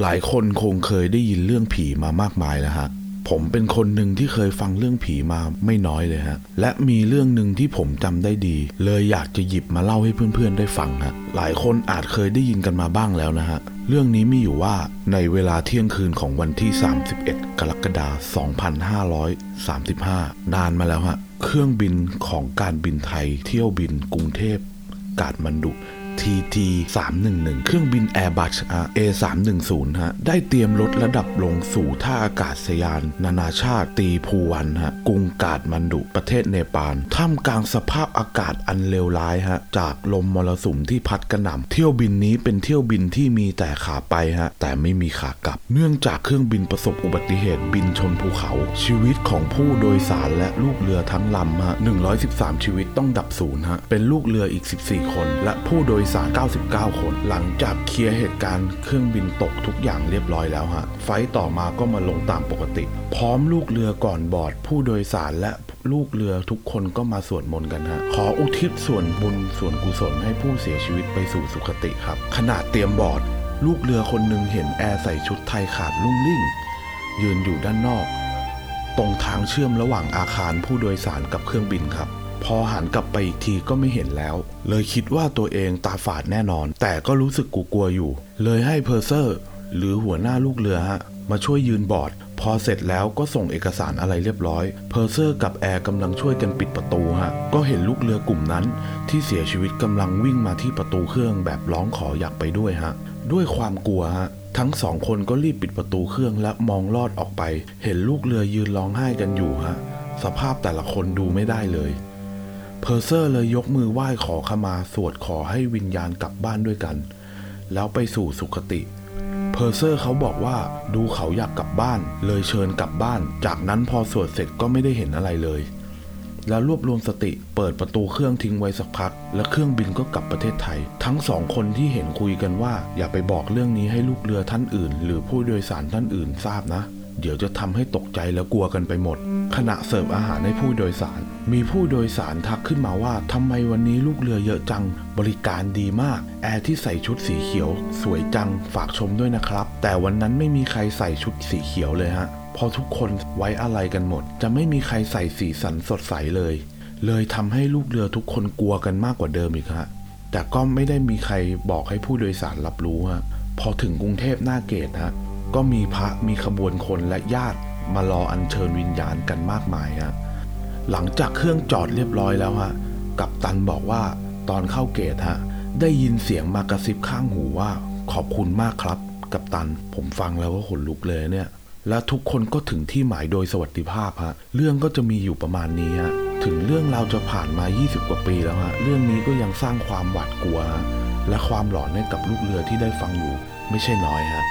หลายคนคงเคยได้ยินเรื่องผีมามากมายแล้วฮะ ผมเป็นคนหนึ่งที่เคยฟังเรื่องผีมาไม่น้อยเลยฮะ และมีเรื่องหนึ่งที่ผมจำได้ดี เลยอยากจะหยิบมาเล่าให้เพื่อนๆได้ฟังฮะ หลายคนอาจเคยได้ยินกันมาบ้างแล้วนะฮะ เรื่องนี้มีอยู่ว่าในเวลาเที่ยงคืนของวันที่ 31 กรกฎาคม 2535 นานมาแล้วฮะ เครื่องบินของการบินไทยเที่ยวบินกรุงเทพกาดมันดุ TT 311เครื่องบิน Airbus A 310ฮะได้เตรียมลดระดับลงสู่ท่าอากาศยาน นานาชาติตีภูวันฮะกรุงกาดมันดุประเทศเนปาลท่ามกลางสภาพอากาศอันเลวร้ายฮะจากลมมรสุมที่พัดกระหน่ำเที่ยวบินนี้เป็นเที่ยวบินที่มีแต่ขาไปฮะแต่ไม่มีขากลับ เนื่องจากเครื่องบินประสบอุบัติเหตุบินชนภูเขา ชีวิตของผู้โดยสารและลูกเรือทั้งลำฮะ113 ชีวิตต้องดับศูนย์ฮะเป็นลูกเรืออีก 14 คน และผู้โดยสาร99 คน หลังจากเคลียร์เหตุการณ์เครื่องบินตกทุกอย่างเรียบร้อยแล้วฮะ ไฟต่อมาก็มาลงตามปกติ พร้อมลูกเรือก่อนบอด ผู้โดยสารและลูกเรือทุกคนก็มาสวดมนต์กันฮะ ขออุทิศส่วนบุญส่วนกุศลให้ผู้เสียชีวิตไปสู่สุคติครับขณะเตรียมบอด ลูกเรือคนหนึ่งเห็นแอร์ใส่ชุดไทยขาดลุ่งลิ่ง ยืนอยู่ด้านนอก ตรงทางเชื่อมระหว่างอาคารผู้โดยสารกับเครื่องบินครับ พอหันกลับไปอีกทีก็ไม่เห็นแล้ว เลยคิดว่าตัวเองตาฝาดแน่นอน แต่ก็รู้สึกกลัวอยู่ เลยให้ purser หรือหัวหน้าลูกเรือฮะมาช่วยยืนบอร์ด พอเสร็จแล้วก็ส่งเอกสารอะไรเรียบร้อย purser กับแอร์กำลังช่วยกันปิดประตูฮะ ก็เห็นลูกเรือกลุ่มนั้น ที่เสียชีวิตกำลังวิ่งมาที่ประตูเครื่องแบบร้องขออยากไปด้วยฮะ ด้วยความกลัวฮะ ทั้งสองคนก็รีบปิดประตูเครื่องและมองลอดออกไป เห็นลูกเรือยืนร้องไห้กันอยู่ฮะ สภาพแต่ละคนดูไม่ได้เลย purser เลยยกมือไหว้ขอขมาสวดขอให้วิญญาณกลับบ้านด้วยกัน แล้วไปสู่สุคติ purser เขาบอกว่าดูเขาอยากกลับบ้าน เลยเชิญกลับบ้าน จากนั้นพอสวดเสร็จก็ไม่ได้เห็นอะไรเลย แล้วรวบรวมสติเปิดประตูเครื่องทิ้งไว้สักพัก และเครื่องบินก็กลับประเทศไทย ทั้งสองคนที่เห็นคุยกันว่า อย่าไปบอกเรื่องนี้ให้ลูกเรือท่านอื่น หรือผู้โดยสารท่านอื่นทราบนะ เดี๋ยวจะทำให้ตกใจแล้วกลัวกันไปหมด ขณะเสิร์ฟอาหารให้ผู้โดยสาร มีผู้โดยสารทักขึ้นมาว่าทำไมวันนี้ลูกเรือเยอะจัง บริการดีมาก แอร์ที่ใส่ชุดสีเขียว สวยจังฝากชมด้วยนะครับ แต่วันนั้นไม่มีใครใส่ชุดสีเขียวเลยฮะพอทุกคนไว้อะไรกันหมด จะไม่มีใครใส่สีสันสดใสเลย เลยทำให้ลูกเรือทุกคนกลัวกันมากกว่าเดิมอีกฮะแต่ก็ไม่ได้มีใครบอกให้ผู้โดยสารรับรู้ฮะพอถึงกรุงเทพหน้าเกตฮะก็มีพระมีขบวนคนและญาติ มารออัญเชิญวิญญาณกันมากมายฮะหลังจากเครื่องจอดเรียบร้อยแล้วฮะกัปตันบอกว่าตอนเข้าเกตฮะได้ยินเสียงมากระซิบข้างหูว่า ขอบคุณมากครับ กัปตัน ผมฟังแล้วก็ขนลุกเลยเนี่ย และทุกคนก็ถึงที่หมายโดยสวัสดิภาพฮะเรื่องก็จะมีอยู่ประมาณนี้ฮะถึงเรื่องเราจะผ่านมา 20 กว่าปีแล้วฮะเรื่องนี้ก็ยังสร้างความหวาดกลัว และความหลอนให้กับลูกเรือที่ได้ฟังอยู่ ไม่ใช่น้อยฮะ